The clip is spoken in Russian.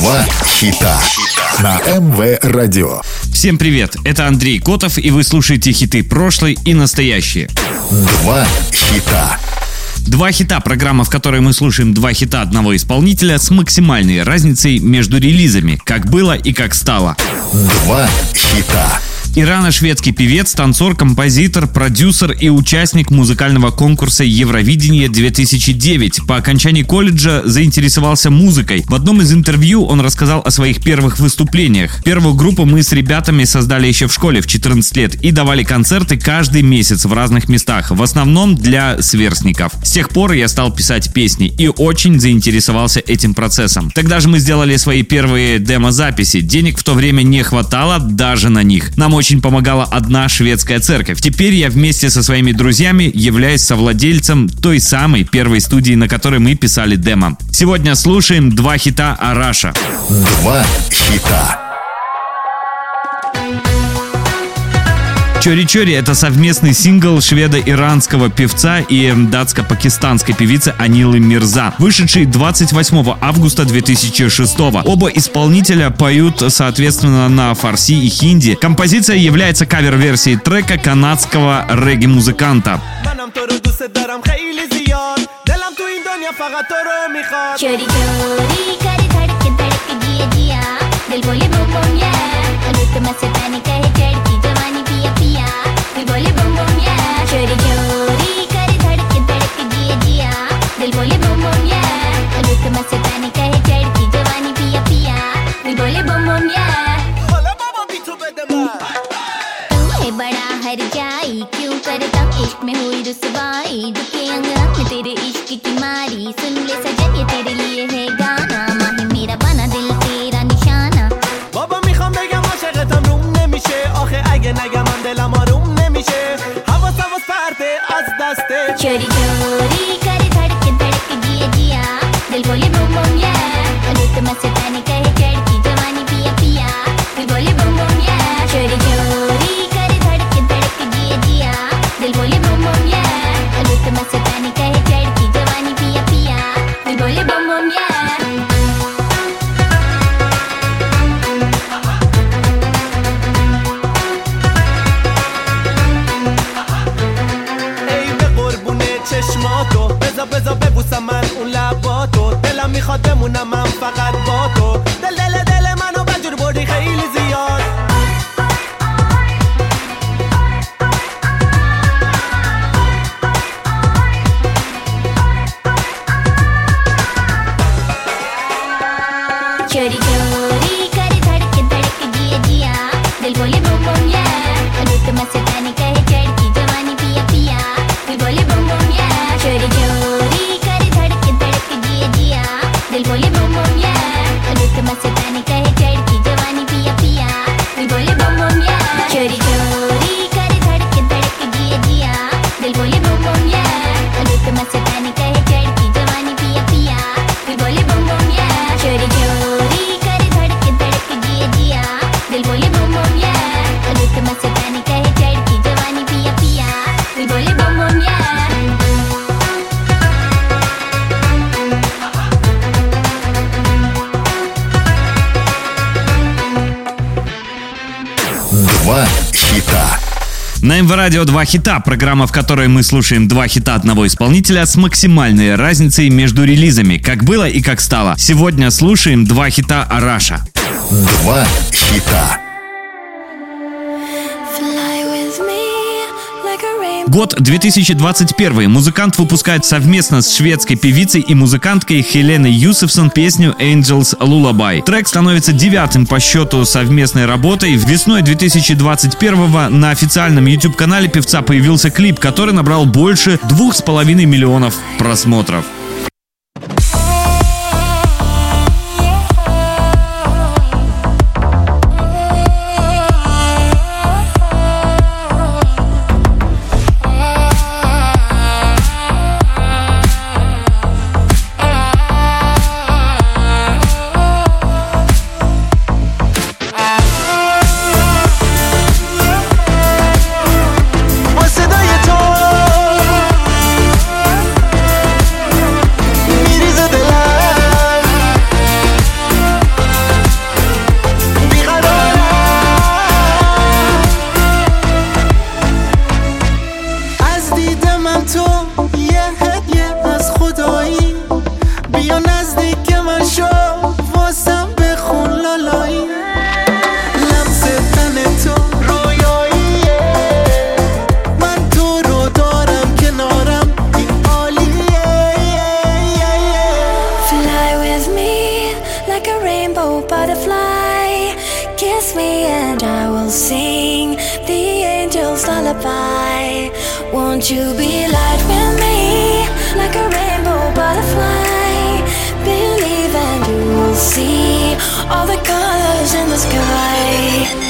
Два хита на МВ Радио. Всем привет, это Андрей Котов, и вы слушаете хиты прошлой и настоящие. Два хита. Два хита – программа, в которой мы слушаем два хита одного исполнителя с максимальной разницей между релизами, как было и как стало. Два хита. Ирано-шведский певец, танцор, композитор, продюсер и участник музыкального конкурса Евровидение 2009. По окончании колледжа заинтересовался музыкой. В одном из интервью он рассказал о своих первых выступлениях. Первую группу мы с ребятами создали еще в школе в 14 лет и давали концерты каждый месяц в разных местах, в основном для сверстников. С тех пор я стал писать песни и очень заинтересовался этим процессом. Тогда же мы сделали свои первые демо-записи. Денег в то время не хватало даже на них. Нам очень помогала одна шведская церковь. Теперь я вместе со своими друзьями являюсь совладельцем той самой первой студии, на которой мы писали демо. Сегодня слушаем два хита Араша. Два хита. Чори-чори — это совместный сингл шведо-иранского певца и датско-пакистанской певицы Анилы Мирза, вышедший 28 августа 2006 Оба исполнителя поют, соответственно, на фарси и хинди. Композиция является кавер-версией трека канадского регги-музыканта. منم تو رو دوست دارم خیلی زیاد دلم تو این دنیا فقط تو رو میخواد चोरी रुसवाई दुखे अंग अंग में तेरे इश्क की मारी सुन ले सजन ये तेरे लिए है गाना माही मेरा बना दिल तेरा निशाना بابا میخوام بگم عاشقتم روم نمیشه آخه اگه نگم من دلم آروم نمیشه حواس حواس پرده از دسته चोरी चोरी dirty хита. На МВ Радио два хита, программа, в которой мы слушаем два хита одного исполнителя с максимальной разницей между релизами, как было и как стало. Сегодня слушаем два хита Араша. Два хита. Год 2021. Музыкант выпускает совместно с шведской певицей и музыканткой Хеленой Юсефсон песню Angels Lullaby. Трек становится девятым по счету совместной работой. Весной 2021 на официальном YouTube-канале певца появился клип, который набрал больше двух с половиной миллионов просмотров. من تو یه هدیه از خدایی. بیا نزدیک من شو واسم بخون لالایی. لمس تو من تو رو دارم کنارم butterfly. Kiss me and I will sing the angel's lullaby. Won't you be light with me like a rainbow butterfly? Believe and you will see all the colors in the sky.